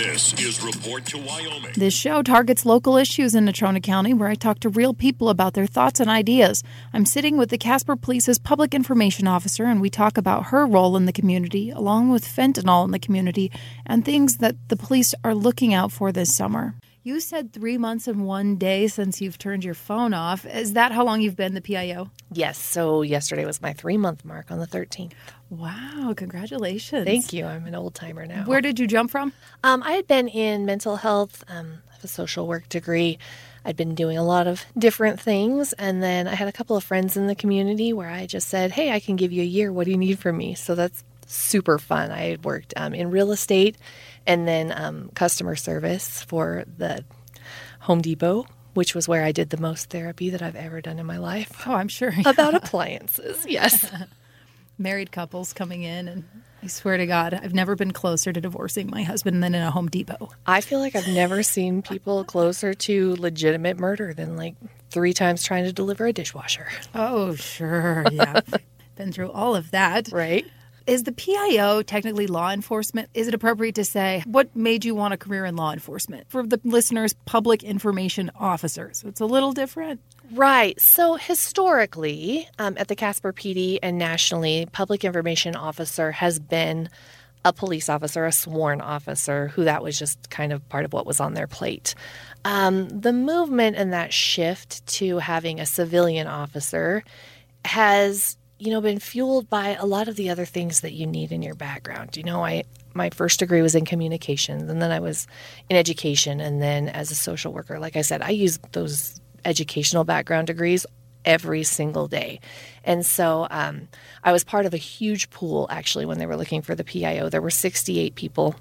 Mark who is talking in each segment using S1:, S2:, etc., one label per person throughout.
S1: This is Report to Wyoming.
S2: This show targets local issues in Natrona County where I talk to real people about their thoughts and ideas. I'm sitting with the Casper Police's public information officer, and we talk about her role in the community, along with fentanyl in the community, and things that the police are looking out for this summer. You said three months and one day since you've turned your phone off. Is that how long you've been the PIO?
S3: Yes. So yesterday was my three month mark on the 13th.
S2: Wow, congratulations.
S3: Thank you. I'm an old timer now.
S2: Where did you jump from?
S3: Um, I had been in mental health, um, I have a social work degree. I'd been doing a lot of different things. And then I had a couple of friends in the community where I just said, Hey, I can give you a year. What do you need from me? So that's super fun. I had worked um, in real estate and then um, customer service for the Home Depot, which was where I did the most therapy that I've ever done in my life.
S2: Oh, I'm sure.
S3: About appliances, yes.
S2: Married couples coming in, and I swear to God, I've never been closer to divorcing my husband than in a Home Depot.
S3: I feel like I've never seen people closer to legitimate murder than like three times trying to deliver a dishwasher.
S2: Oh, sure. Yeah. been through all of that.
S3: Right.
S2: Is the PIO technically law enforcement? Is it appropriate to say what made you want a career in law enforcement? For the listeners, public information officers. So it's a little different.
S3: Right. So historically, um, at the Casper PD and nationally, public information officer has been a police officer, a sworn officer, who that was just kind of part of what was on their plate. Um, the movement and that shift to having a civilian officer has you know, been fueled by a lot of the other things that you need in your background. You know, I my first degree was in communications, and then I was in education, and then as a social worker. Like I said, I use those educational background degrees every single day, and so um, I was part of a huge pool actually when they were looking for the PIO. There were 68 people.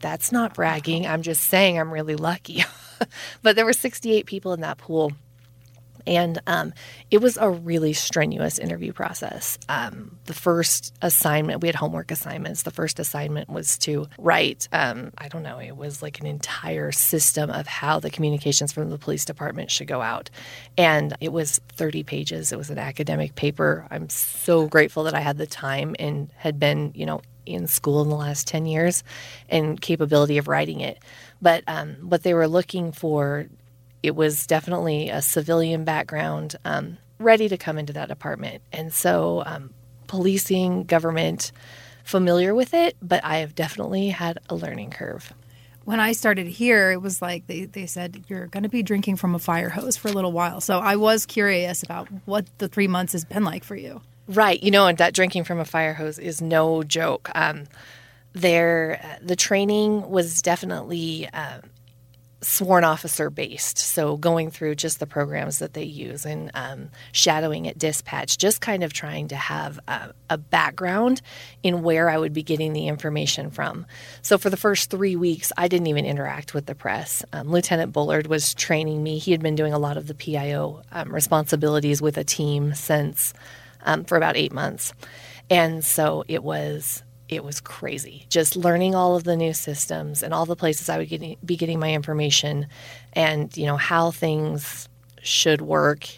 S3: That's not bragging. I'm just saying I'm really lucky. but there were 68 people in that pool and um, it was a really strenuous interview process. Um, the first assignment, we had homework assignments. The first assignment was to write, um, I don't know, it was like an entire system of how the communications from the police department should go out. And it was 30 pages. It was an academic paper. I'm so grateful that I had the time and had been, you know, in school in the last 10 years and capability of writing it. But um, what they were looking for it was definitely a civilian background um, ready to come into that department. And so, um, policing, government, familiar with it, but I have definitely had a learning curve.
S2: When I started here, it was like they, they said, you're going to be drinking from a fire hose for a little while. So I was curious about what the three months has been like for you.
S3: Right. You know, and that drinking from a fire hose is no joke. Um, there, the training was definitely um, sworn officer based. So going through just the programs that they use and um, shadowing at dispatch, just kind of trying to have a, a, background in where I would be getting the information from. So for the first three weeks, I didn't even interact with the press. Um, Lieutenant Bullard was training me. He had been doing a lot of the PIO um, responsibilities with a team since um, for about eight months. And so it was it was crazy. Just learning all of the new systems and all the places I would get, be getting my information and you know how things should work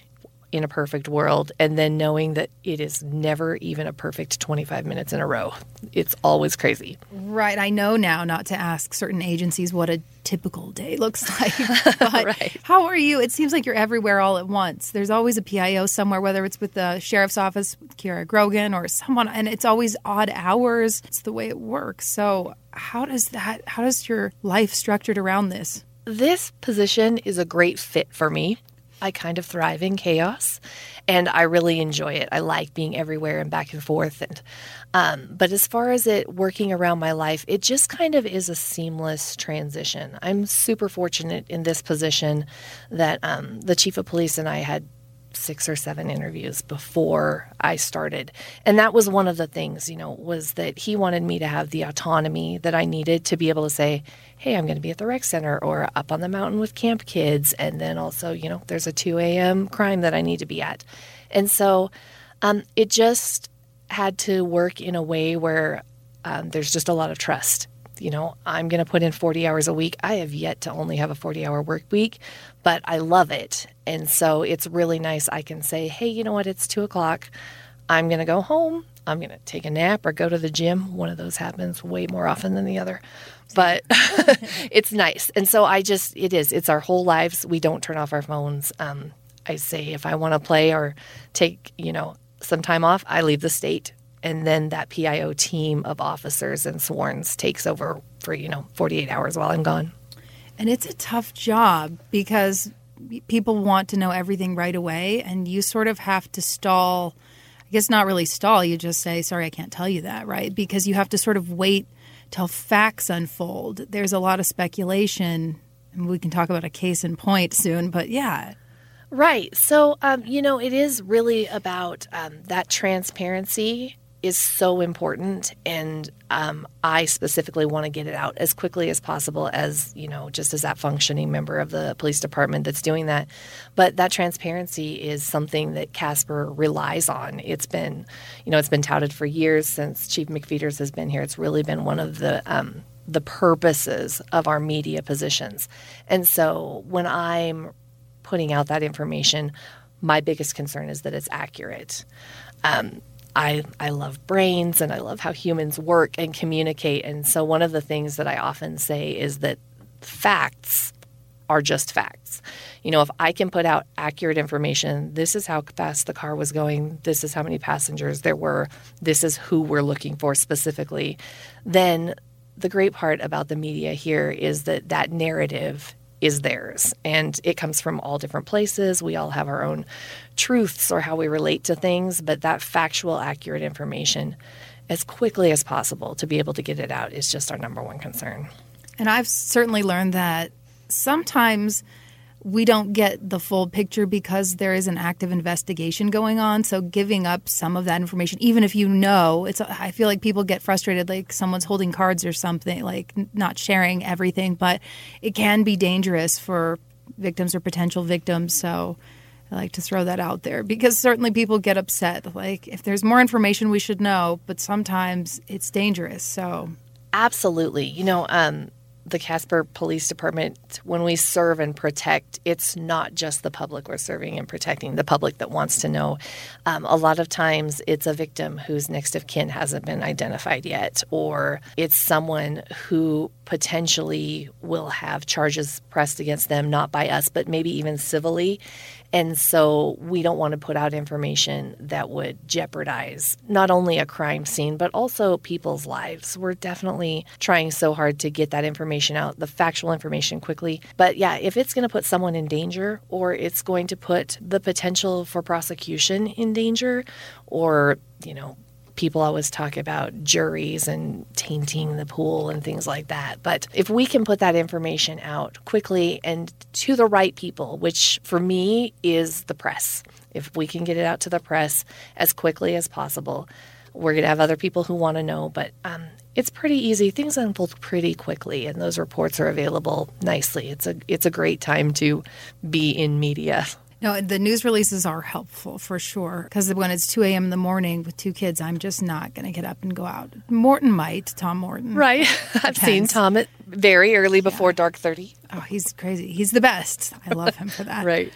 S3: in a perfect world and then knowing that it is never even a perfect 25 minutes in a row. It's always crazy.
S2: Right. I know now not to ask certain agencies what a typical day looks like but right. how are you? It seems like you're everywhere all at once. There's always a pio somewhere whether it's with the sheriff's office with kira grogan or someone and it's always odd hours. It's the way it works. So how does that how does your life structured around this?
S3: This position is a great fit for me I kind of thrive in chaos and I really enjoy it. I like being everywhere and back and forth. And um, but as far as it working around my life, it just kind of is a seamless transition. I'm super fortunate in this position that um, the chief of police and I had six or seven interviews before I started. And that was one of the things, you know, was that he wanted me to have the autonomy that I needed to be able to say, hey, I'm going to be at the rec center or up on the mountain with camp kids. And then also, you know, there's a 2 a.m. crime that I need to be at. And so um, it just had to work in a way where um, there's just a lot of trust you know, I'm going to put in 40 hours a week. I have yet to only have a 40 hour work week, but I love it. And so it's really nice. I can say, hey, you know what? It's two o'clock. I'm going to go home. I'm going to take a nap or go to the gym. One of those happens way more often than the other. But it's nice. And so I just, it is, it's our whole lives. We don't turn off our phones. Um, I say if I want to play or take, you know, some time off, I leave the state. And then that PIO team of officers and sworns takes over for, you know, 48 hours while I'm gone.
S2: And it's a tough job because people want to know everything right away, and you sort of have to stall. I guess not really stall. You just say, "Sorry, I can't tell you that," right? Because you have to sort of wait till facts unfold. There's a lot of speculation, and we can talk about a case in point soon. But yeah,
S3: Right. So, um, you know, it is really about um, that transparency is so important. And um, I specifically want to get it out as quickly as possible, as, you know, just as that functioning member of the police department that's doing that. But that transparency is something that Casper relies on. It's been, you know, it's been touted for years since Chief McPheeters has been here. It's really been one of the, um, the purposes of our media positions. And so when I'm putting out that information, my biggest concern is that it's accurate. Um, I, I love brains and I love how humans work and communicate. And so, one of the things that I often say is that facts are just facts. You know, if I can put out accurate information, this is how fast the car was going, this is how many passengers there were, this is who we're looking for specifically, then the great part about the media here is that that narrative is theirs and it comes from all different places. We all have our own truths or how we relate to things, but that factual, accurate information as quickly as possible to be able to get it out is just our number one concern.
S2: And I've certainly learned that sometimes we don't get the full picture because there is an active investigation going on. So giving up some of that information, even if you know, it's I feel like people get frustrated, like someone's holding cards or something, like not sharing everything. But it can be dangerous for victims or potential victims. So I like to throw that out there because certainly people get upset. Like if there's more information, we should know, but sometimes it's dangerous. So
S3: absolutely, you know. Um, the Casper Police Department, when we serve and protect, it's not just the public we're serving and protecting, the public that wants to know. Um, a lot of times it's a victim whose next of kin hasn't been identified yet, or it's someone who potentially will have charges pressed against them, not by us, but maybe even civilly. And so we don't want to put out information that would jeopardize not only a crime scene, but also people's lives. We're definitely trying so hard to get that information out, the factual information quickly. But yeah, if it's going to put someone in danger or it's going to put the potential for prosecution in danger or, you know, people always talk about juries and tainting the pool and things like that. But if we can put that information out quickly and to the right people, which for me is the press, if we can get it out to the press as quickly as possible, we're going to have other people who want to know. But um, it's pretty easy. Things unfold pretty quickly, and those reports are available nicely. It's a it's a great time to be in media.
S2: No, the news releases are helpful for sure because when it's 2 a.m. in the morning with two kids, I'm just not going to get up and go out. Morton might, Tom Morton.
S3: Right. I've seen Tom at very early before yeah. dark 30.
S2: Oh, he's crazy. He's the best. I love him for that.
S3: right.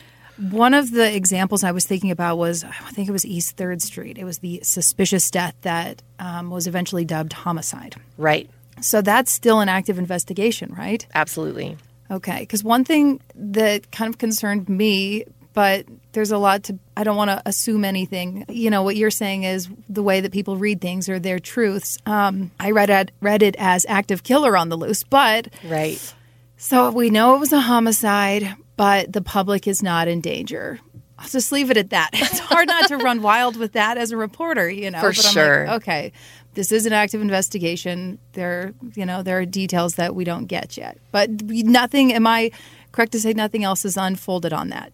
S2: One of the examples I was thinking about was I think it was East 3rd Street. It was the suspicious death that um, was eventually dubbed homicide.
S3: Right.
S2: So that's still an active investigation, right?
S3: Absolutely.
S2: Okay, because one thing that kind of concerned me but there's a lot to i don't want to assume anything you know what you're saying is the way that people read things or their truths um, i read it read it as active killer on the loose but
S3: right
S2: so we know it was a homicide but the public is not in danger I'll just leave it at that. It's hard not to run wild with that as a reporter, you know.
S3: For
S2: but
S3: sure.
S2: Like, okay, this is an active investigation. There, you know, there are details that we don't get yet. But nothing. Am I correct to say nothing else is unfolded on that?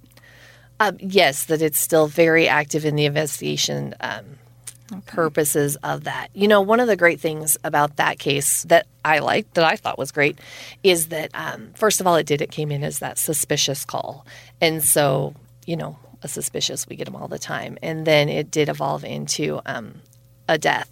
S3: Um, yes, that it's still very active in the investigation um, okay. purposes of that. You know, one of the great things about that case that I liked, that I thought was great, is that um, first of all, it did it came in as that suspicious call, and so you know, a suspicious we get them all the time, and then it did evolve into um, a death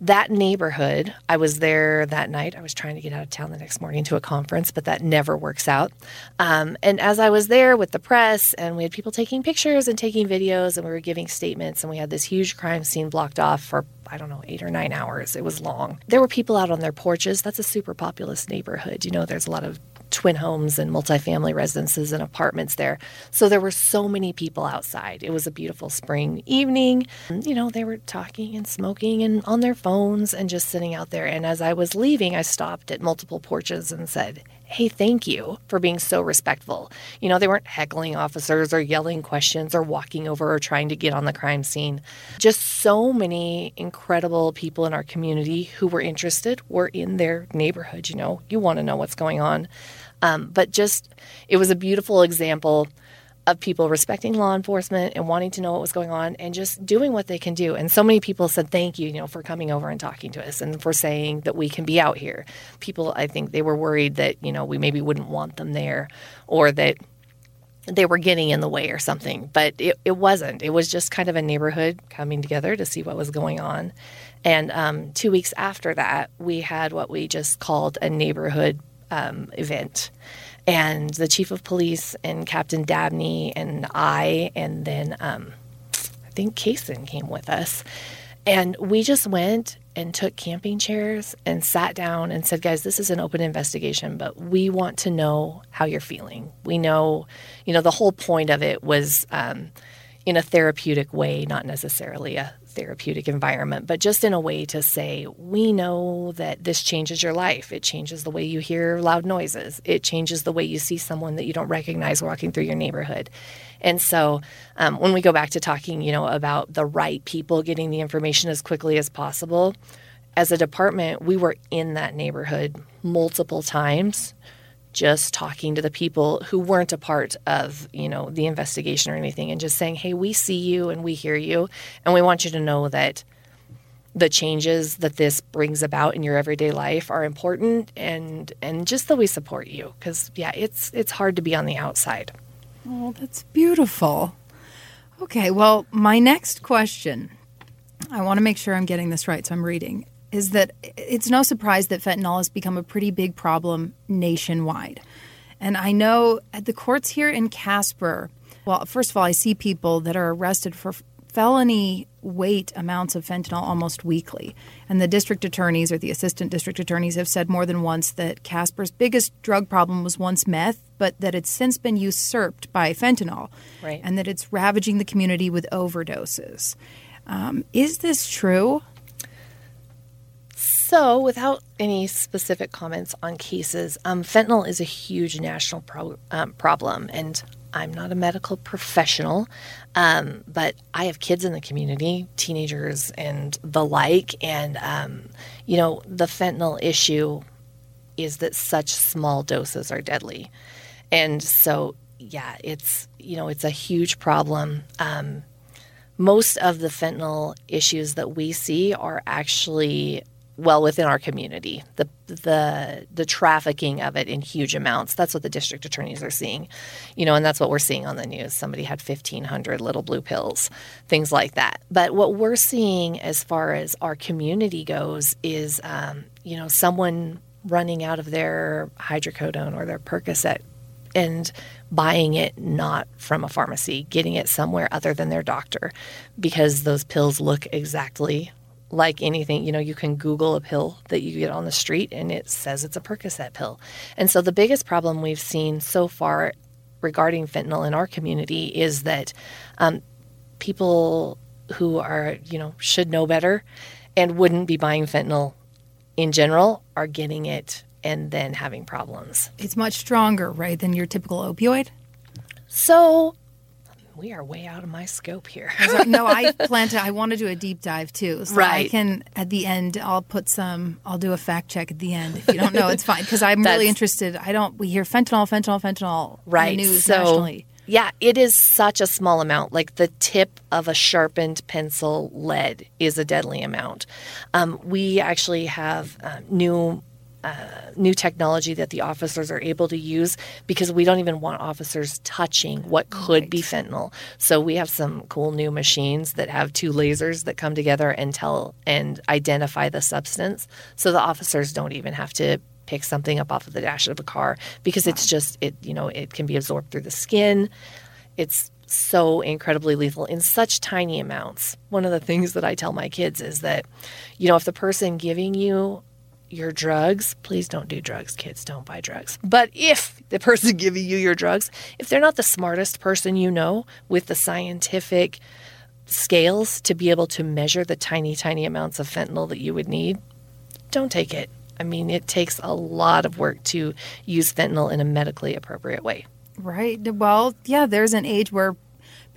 S3: that neighborhood, I was there that night. I was trying to get out of town the next morning to a conference, but that never works out. Um, and as I was there with the press, and we had people taking pictures and taking videos, and we were giving statements, and we had this huge crime scene blocked off for, I don't know, eight or nine hours. It was long. There were people out on their porches. That's a super populous neighborhood. You know, there's a lot of twin homes and multifamily residences and apartments there. So there were so many people outside. It was a beautiful spring evening. You know, they were talking and smoking and on their phones and just sitting out there. And as I was leaving, I stopped at multiple porches and said, Hey, thank you for being so respectful. You know, they weren't heckling officers or yelling questions or walking over or trying to get on the crime scene. Just so many incredible people in our community who were interested were in their neighborhood. You know, you want to know what's going on. Um, but just, it was a beautiful example of people respecting law enforcement and wanting to know what was going on and just doing what they can do. And so many people said thank you, you know, for coming over and talking to us and for saying that we can be out here. People, I think they were worried that, you know, we maybe wouldn't want them there or that they were getting in the way or something. But it, it wasn't. It was just kind of a neighborhood coming together to see what was going on. And um, two weeks after that, we had what we just called a neighborhood um, event. And the chief of police and Captain Dabney and I, and then um, I think Kason came with us. And we just went and took camping chairs and sat down and said, guys, this is an open investigation, but we want to know how you're feeling. We know, you know, the whole point of it was um, in a therapeutic way, not necessarily a therapeutic environment, but just in a way to say, we know that this changes your life. It changes the way you hear loud noises. It changes the way you see someone that you don't recognize walking through your neighborhood. And so um, when we go back to talking, you know, about the right people getting the information as quickly as possible, as a department, we were in that neighborhood multiple times just talking to the people who weren't a part of you know the investigation or anything and just saying hey we see you and we hear you and we want you to know that the changes that this brings about in your everyday life are important and and just that we support you. Because yeah it's it's hard to be on the outside.
S2: Oh that's beautiful. Okay well my next question i want to make sure i'm getting this right so i'm reading is that it's no surprise that fentanyl has become a pretty big problem nationwide. And I know at the courts here in Casper, well, first of all, I see people that are arrested for felony weight amounts of fentanyl almost weekly. And the district attorneys or the assistant district attorneys have said more than once that Casper's biggest drug problem was once meth, but that it's since been usurped by fentanyl.
S3: Right.
S2: And that it's ravaging the community with overdoses. Um, is this true?
S3: So, without any specific comments on cases, um, fentanyl is a huge national pro- um, problem, and I'm not a medical professional, um, but I have kids in the community, teenagers and the like, and um, you know the fentanyl issue is that such small doses are deadly, and so yeah, it's you know it's a huge problem. Um, most of the fentanyl issues that we see are actually well within our community. The the the trafficking of it in huge amounts. That's what the district attorneys are seeing, you know, and that's what we're seeing on the news. Somebody had fifteen hundred little blue pills, things like that. But what we're seeing as far as our community goes is, um, you know, someone running out of their hydrocodone or their Percocet and buying it not from a pharmacy, getting it somewhere other than their doctor because those pills look exactly like anything, you know, you can Google a pill that you get on the street and it says it's a Percocet pill. And so the biggest problem we've seen so far regarding fentanyl in our community is that um, people who are, you know, should know better and wouldn't be buying fentanyl in general are getting it and then having problems.
S2: It's much stronger, right, than your typical opioid?
S3: So we are way out of my scope here.
S2: no, I plan to. I want to do a deep dive too. So
S3: right.
S2: I can at the end. I'll put some. I'll do a fact check at the end. If you don't know, it's fine because I'm really interested. I don't. We hear fentanyl, fentanyl, fentanyl.
S3: Right.
S2: news
S3: so,
S2: nationally.
S3: Yeah, it is such a small amount. Like the tip of a sharpened pencil lead is a deadly amount. Um, we actually have uh, new uh, new technology that the officers are able to use because we don't even want officers touching what could right. be fentanyl. So we have some cool new machines that have two lasers that come together and tell and identify the substance. So the officers don't even have to pick something up off of the dash of a car because it's just it you know it can be absorbed through the skin. It's so incredibly lethal in such tiny amounts. One of the things that I tell my kids is that, you know, if the person giving you your drugs, please don't do drugs, kids. Don't buy drugs. But if the person giving you your drugs, if they're not the smartest person you know with the scientific scales to be able to measure the tiny, tiny amounts of fentanyl that you would need, don't take it. I mean, it takes a lot of work to use fentanyl in a medically appropriate way.
S2: Right. Well, yeah, there's an age where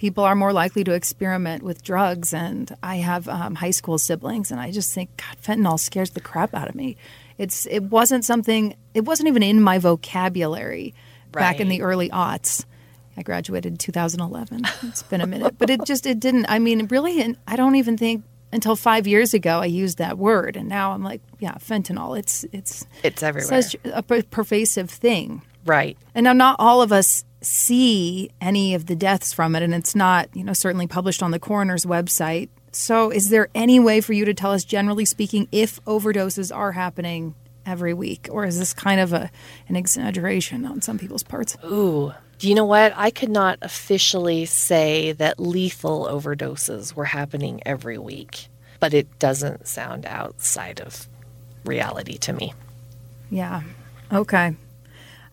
S2: people are more likely to experiment with drugs. And I have um, high school siblings, and I just think, God, fentanyl scares the crap out of me. It's it wasn't something. It wasn't even in my vocabulary right. back in the early aughts. I graduated in 2011. It's been a minute, but it just it didn't. I mean, really, I don't even think until five years ago I used that word, and now I'm like, yeah, fentanyl. It's it's
S3: it's everywhere.
S2: Such a pervasive thing,
S3: right?
S2: And now not all of us see any of the deaths from it, and it's not, you know, certainly published on the coroner's website. So, is there any way for you to tell us, generally speaking, if overdoses are happening every week, or is this kind of a an exaggeration on some people's parts?
S3: Ooh, do you know what? I could not officially say that lethal overdoses were happening every week, but it doesn't sound outside of reality to me.
S2: Yeah. Okay.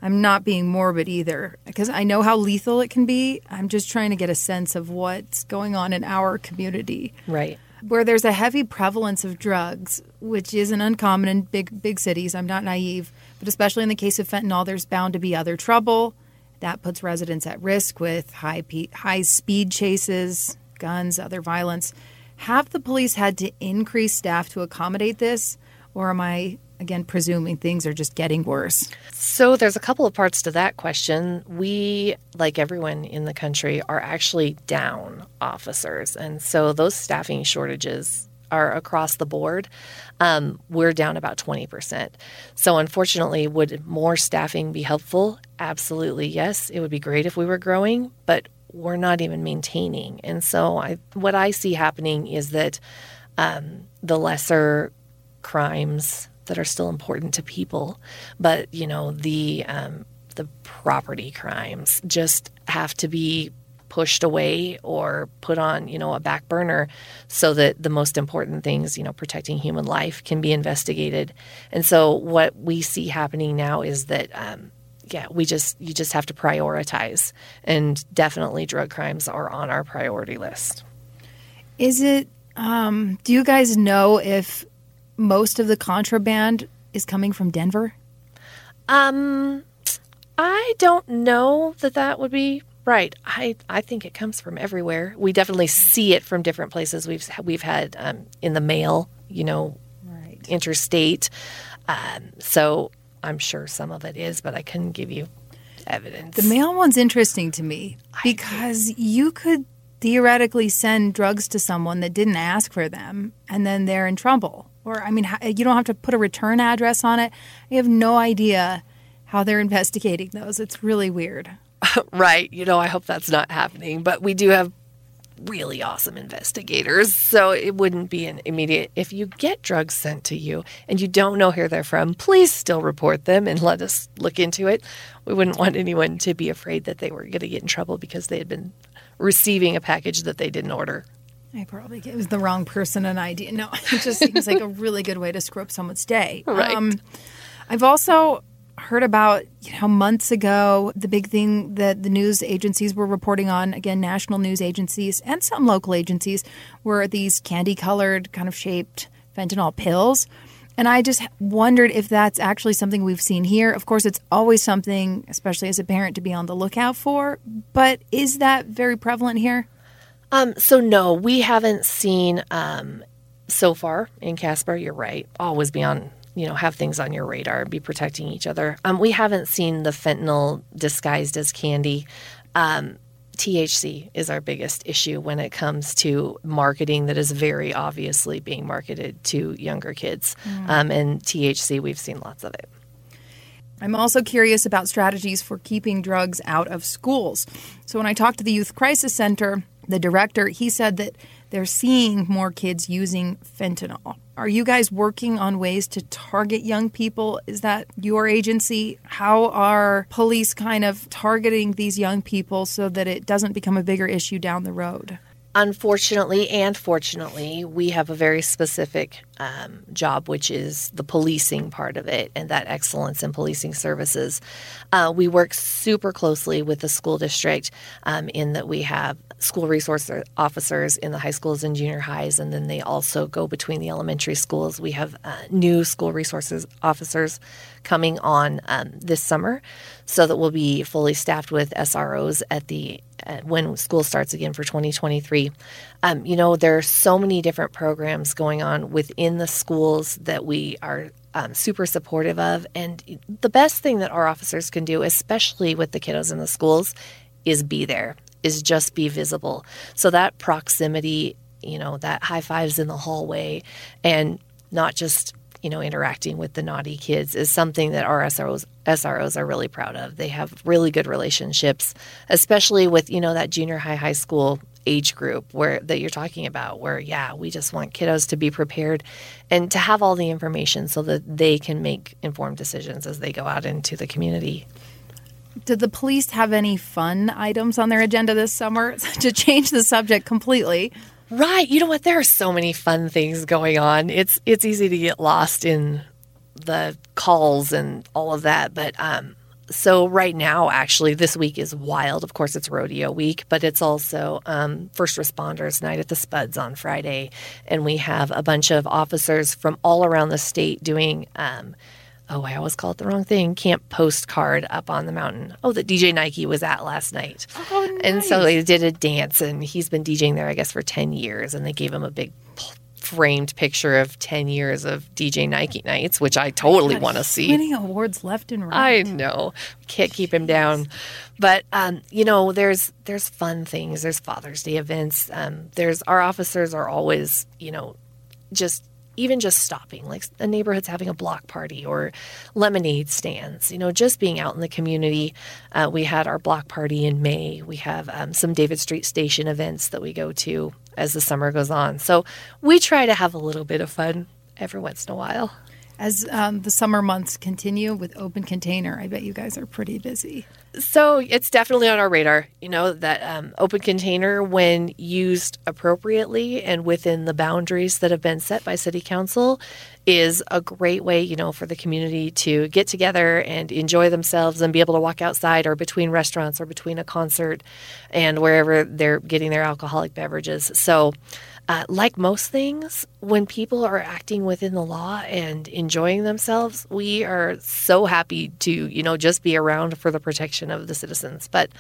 S2: I'm not being morbid either because I know how lethal it can be. I'm just trying to get a sense of what's going on in our community.
S3: Right.
S2: Where there's a heavy prevalence of drugs, which isn't uncommon in big big cities. I'm not naive, but especially in the case of fentanyl, there's bound to be other trouble. That puts residents at risk with high pe- high speed chases, guns, other violence. Have the police had to increase staff to accommodate this, or am I again presuming things are just getting worse?
S3: So there's a couple of parts to that question. We, like everyone in the country, are actually down officers. And so those staffing shortages are across the board. Um, we're down about 20%. So, unfortunately, would more staffing be helpful? Absolutely, yes. It would be great if we were growing, but we're not even maintaining. And so, I, what I see happening is that um, the lesser crimes that are still important to people, but you know the um, the property crimes just have to be pushed away or put on you know a back burner so that the most important things you know protecting human life can be investigated. And so what we see happening now is that um, yeah we just you just have to prioritize and definitely drug crimes are on our priority list.
S2: Is it um, do you guys know if most of the contraband is coming from Denver?
S3: Um, I don't know that that would be right. I I think it comes from everywhere. We definitely see it from different places. We've we've had um, in the mail, you know, right. interstate. Um, so I'm sure some of it is, but I couldn't give you evidence.
S2: The mail one's interesting to me because you could theoretically send drugs to someone that didn't ask for them, and then they're in trouble. Or, I mean, you don't have to put a return address on it. I have no idea how they're investigating those. It's really weird.
S3: right. You know, I hope that's not happening. But we do have really awesome investigators. So it wouldn't be an immediate. If you get drugs sent to you and you don't know where they're from, please still report them and let us look into it. We wouldn't want anyone to be afraid that they were going to get in trouble because they had been receiving a package that they didn't order.
S2: I probably gave the wrong person an idea. No, it just seems like a really good way to screw up someone's day.
S3: Right. Um,
S2: I've also heard about you know months ago the big thing that the news agencies were reporting on again national news agencies and some local agencies were these candy colored kind of shaped fentanyl pills and i just wondered if that's actually something we've seen here of course it's always something especially as a parent to be on the lookout for but is that very prevalent here
S3: um, so no, we haven't seen um, so far in Casper. You're right. Always be on, you know, have things on your radar and be protecting each other. Um, we haven't seen the fentanyl disguised as candy. Um, THC is our biggest issue when it comes to marketing that is very obviously being marketed to younger kids. Um, and THC, we've seen lots of it.
S2: I'm also curious about strategies for keeping drugs out of schools. So, when I talked to the Youth Crisis Center, the director, he said that they're seeing more kids using fentanyl. Are you guys working on ways to target young people? Is that your agency? How are police kind of targeting these young people so that it doesn't become a bigger issue down the road?
S3: Unfortunately and fortunately, we have a very specific um, job, which is the policing part of it and that excellence in policing services. Uh, we work super closely with the school district um, in that we have school resource officers in the high schools and junior highs, and then they also go between the elementary schools. We have uh, new school resources officers coming on um, this summer so that we'll be fully staffed with SROs at the uh, when school starts again for 2023. Um, you know, there are so many different programs going on within the schools that we are um, super supportive of. And the best thing that our officers can do, especially with the kiddos in the schools, is be there, is just be visible. So that proximity, you know, that high fives in the hallway and not just you know, interacting with the naughty kids is something that our SROs SROs are really proud of. They have really good relationships, especially with you know that junior high, high school age group where that you're talking about. Where yeah, we just want kiddos to be prepared and to have all the information so that they can make informed decisions as they go out into the community.
S2: Did the police have any fun items on their agenda this summer to change the subject completely?
S3: Right. You know what? There are so many fun things going on. It's it's easy to get lost in the calls and all of that. But um, so right now, actually, this week is wild. Of course, it's rodeo week, but it's also um, first responders night at the Spuds on Friday, and we have a bunch of officers from all around the state doing. Um, oh, I always call it the wrong thing. Camp postcard up on the mountain. Oh, that DJ Nike was at last night.
S2: Oh, nice.
S3: And so they did a dance, and he's been DJing there, I guess, for 10 years. And they gave him a big framed picture of 10 years of DJ Nike nights, which I totally want to see.
S2: Winning awards left and right.
S3: I know. Can't keep him down. But um, you know, there's there's fun things. There's Father's Day events. Um, there's our officers are always, you know, just even just stopping, like a neighborhood's having a block party or lemonade stands, you know, just being out in the community. Uh, we had our block party in May. We have um, some David Street Station events that we go to as the summer goes on. So we try to have a little bit of fun every once in a while.
S2: As um, the summer months continue with open container, I bet you guys are pretty busy.
S3: So it's definitely on our radar. You know that um, open container, when used appropriately and within the boundaries that have been set by City Council, is a great way, you know, for the community to get together and enjoy themselves and be able to walk outside or between restaurants or between a concert and wherever they're getting their alcoholic beverages. So uh, like most things, when people are acting within the law and enjoying themselves, we are so happy to, you know, just be around for the protection of the citizens. But,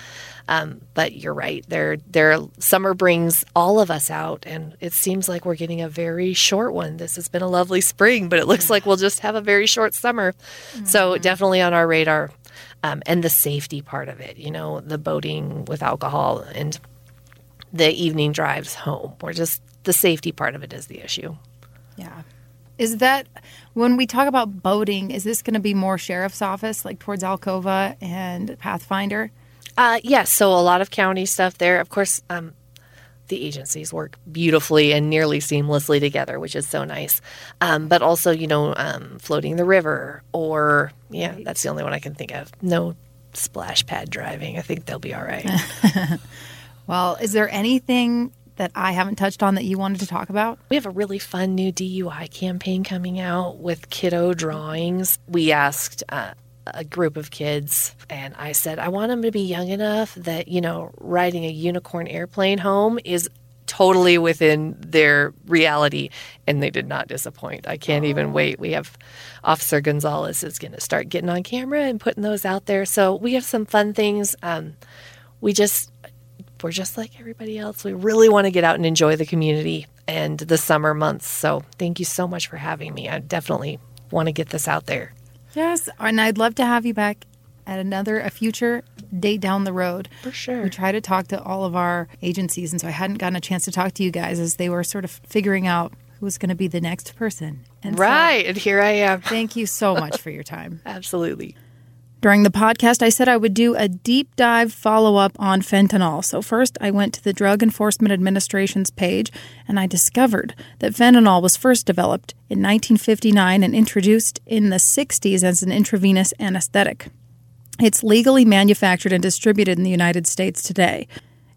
S3: um, but you're right. There, there, summer brings all of us out, and it seems like we're getting a very short one. This has been a lovely spring, but it looks like we'll just have a very short summer. Mm-hmm. So definitely on our radar, um, and the safety part of it. You know, the boating with alcohol and the evening drives home. We're just the safety part of it is the issue.
S2: Yeah. Is that when we talk about boating, is this going to be more sheriff's office, like towards Alcova and Pathfinder?
S3: Uh, yes. So a lot of county stuff there. Of course, um, the agencies work beautifully and nearly seamlessly together, which is so nice. Um, but also, you know, um, floating the river, or yeah, right. that's the only one I can think of. No splash pad driving. I think they'll be all right.
S2: well, is there anything that I haven't touched on that you wanted to talk about?
S3: We have a really fun new DUI campaign coming out with kiddo drawings. We asked uh, a group of kids, and I said, I want them to be young enough that, you know, riding a unicorn airplane home is totally within their reality. And they did not disappoint. I can't even wait. We have officer gonzalez is going to start getting on camera and putting those out there. So we have some fun things. Um, we just we're just like everybody else. We really want to get out and enjoy the community and the summer months. So thank you so much for having me. I definitely want to get this out there.
S2: Yes, and I'd love to have you back at another a future date down the road.
S3: For sure.
S2: We try to talk to all of our agencies, and so I hadn't gotten a chance to talk to you guys as they were sort of figuring out who was going to be the next person. And so
S3: Right. and here I am.
S2: thank you so much for your time.
S3: Absolutely.
S2: During the podcast, I said I would do a deep dive follow up on fentanyl. So, first, I went to the Drug Enforcement Administration's page and I discovered that fentanyl was first developed in 1959 and introduced in the 60s as an intravenous anesthetic. It's legally manufactured and distributed in the United States today.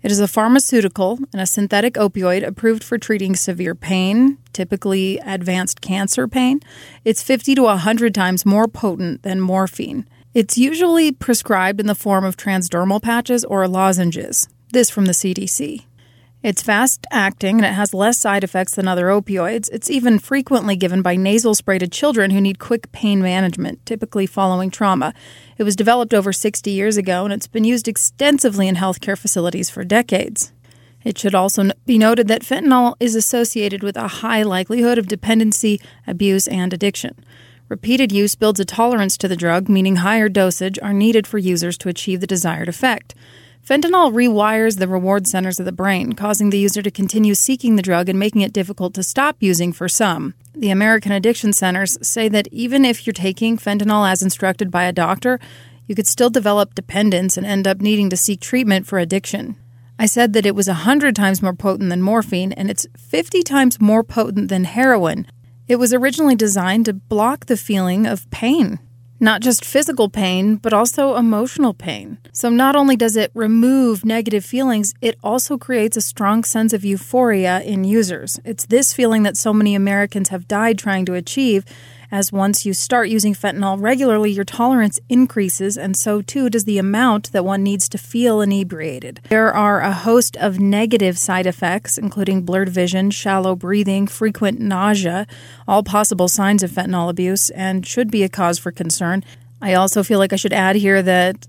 S2: It is a pharmaceutical and a synthetic opioid approved for treating severe pain, typically advanced cancer pain. It's 50 to 100 times more potent than morphine. It's usually prescribed in the form of transdermal patches or lozenges. This from the CDC. It's fast acting and it has less side effects than other opioids. It's even frequently given by nasal spray to children who need quick pain management, typically following trauma. It was developed over 60 years ago and it's been used extensively in healthcare facilities for decades. It should also be noted that fentanyl is associated with a high likelihood of dependency, abuse, and addiction. Repeated use builds a tolerance to the drug, meaning higher dosage are needed for users to achieve the desired effect. Fentanyl rewires the reward centers of the brain, causing the user to continue seeking the drug and making it difficult to stop using for some. The American Addiction Centers say that even if you're taking fentanyl as instructed by a doctor, you could still develop dependence and end up needing to seek treatment for addiction. I said that it was 100 times more potent than morphine, and it's 50 times more potent than heroin. It was originally designed to block the feeling of pain. Not just physical pain, but also emotional pain. So, not only does it remove negative feelings, it also creates a strong sense of euphoria in users. It's this feeling that so many Americans have died trying to achieve, as once you start using fentanyl regularly, your tolerance increases, and so too does the amount that one needs to feel inebriated. There are a host of negative side effects, including blurred vision, shallow breathing, frequent nausea, all possible signs of fentanyl abuse, and should be a cause for concern. I also feel like I should add here that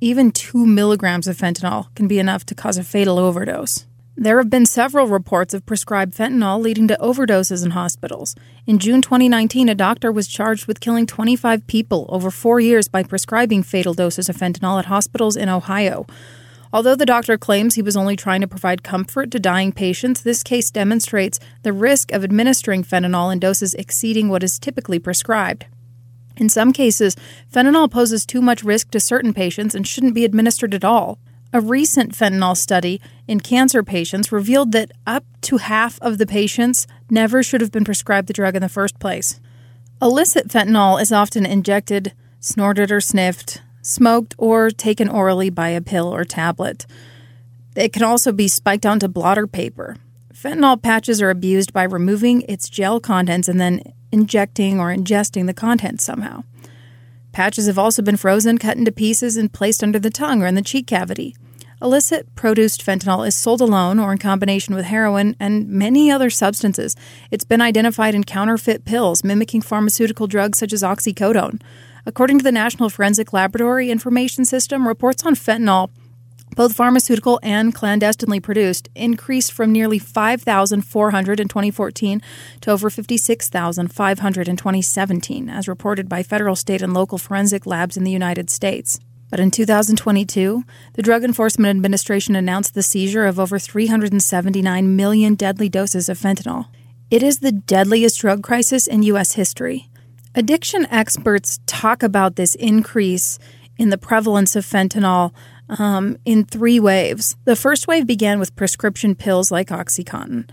S2: even two milligrams of fentanyl can be enough to cause a fatal overdose. There have been several reports of prescribed fentanyl leading to overdoses in hospitals. In June 2019, a doctor was charged with killing 25 people over four years by prescribing fatal doses of fentanyl at hospitals in Ohio. Although the doctor claims he was only trying to provide comfort to dying patients, this case demonstrates the risk of administering fentanyl in doses exceeding what is typically prescribed. In some cases, fentanyl poses too much risk to certain patients and shouldn't be administered at all. A recent fentanyl study in cancer patients revealed that up to half of the patients never should have been prescribed the drug in the first place. Illicit fentanyl is often injected, snorted or sniffed, smoked, or taken orally by a pill or tablet. It can also be spiked onto blotter paper. Fentanyl patches are abused by removing its gel contents and then injecting or ingesting the contents somehow. Patches have also been frozen, cut into pieces, and placed under the tongue or in the cheek cavity. Illicit produced fentanyl is sold alone or in combination with heroin and many other substances. It's been identified in counterfeit pills mimicking pharmaceutical drugs such as oxycodone. According to the National Forensic Laboratory Information System, reports on fentanyl, both pharmaceutical and clandestinely produced, increased from nearly 5,400 in 2014 to over 56,500 in 2017, as reported by federal, state, and local forensic labs in the United States. But in 2022, the Drug Enforcement Administration announced the seizure of over 379 million deadly doses of fentanyl. It is the deadliest drug crisis in U.S. history. Addiction experts talk about this increase in the prevalence of fentanyl um, in three waves. The first wave began with prescription pills like Oxycontin.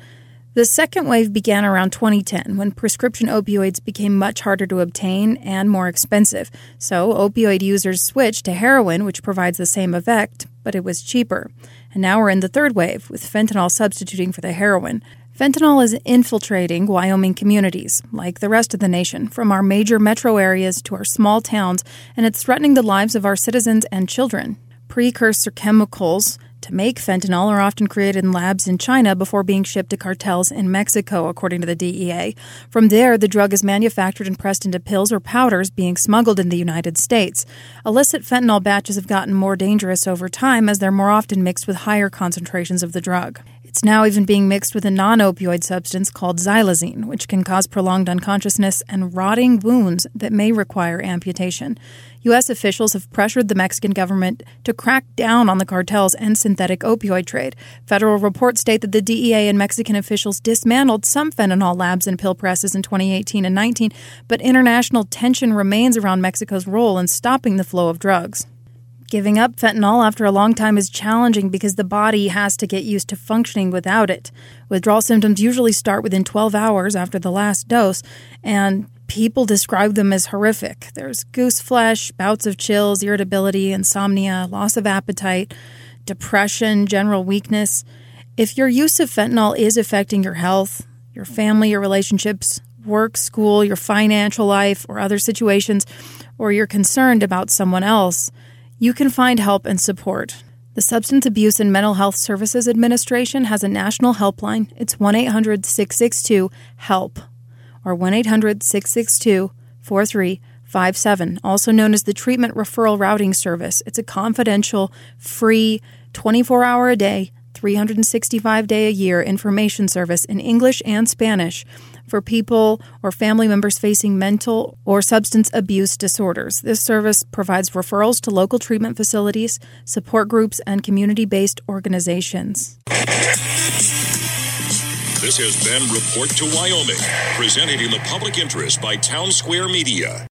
S2: The second wave began around 2010 when prescription opioids became much harder to obtain and more expensive. So, opioid users switched to heroin, which provides the same effect, but it was cheaper. And now we're in the third wave, with fentanyl substituting for the heroin. Fentanyl is infiltrating Wyoming communities, like the rest of the nation, from our major metro areas to our small towns, and it's threatening the lives of our citizens and children. Precursor chemicals to make fentanyl are often created in labs in China before being shipped to cartels in Mexico, according to the DEA. From there, the drug is manufactured and pressed into pills or powders being smuggled in the United States. Illicit fentanyl batches have gotten more dangerous over time as they're more often mixed with higher concentrations of the drug. It's now even being mixed with a non opioid substance called xylazine, which can cause prolonged unconsciousness and rotting wounds that may require amputation. U.S. officials have pressured the Mexican government to crack down on the cartels and synthetic opioid trade. Federal reports state that the DEA and Mexican officials dismantled some fentanyl labs and pill presses in 2018 and 19, but international tension remains around Mexico's role in stopping the flow of drugs. Giving up fentanyl after a long time is challenging because the body has to get used to functioning without it. Withdrawal symptoms usually start within 12 hours after the last dose, and people describe them as horrific. There's goose flesh, bouts of chills, irritability, insomnia, loss of appetite, depression, general weakness. If your use of fentanyl is affecting your health, your family, your relationships, work, school, your financial life, or other situations, or you're concerned about someone else, you can find help and support. The Substance Abuse and Mental Health Services Administration has a national helpline. It's 1 800 662 HELP or 1 800 662 4357, also known as the Treatment Referral Routing Service. It's a confidential, free, 24 hour a day, 365 day a year information service in English and Spanish for people or family members facing mental or substance abuse disorders. This service provides referrals to local treatment facilities, support groups, and community based organizations.
S1: This has been Report to Wyoming, presented in the public interest by Townsquare Media.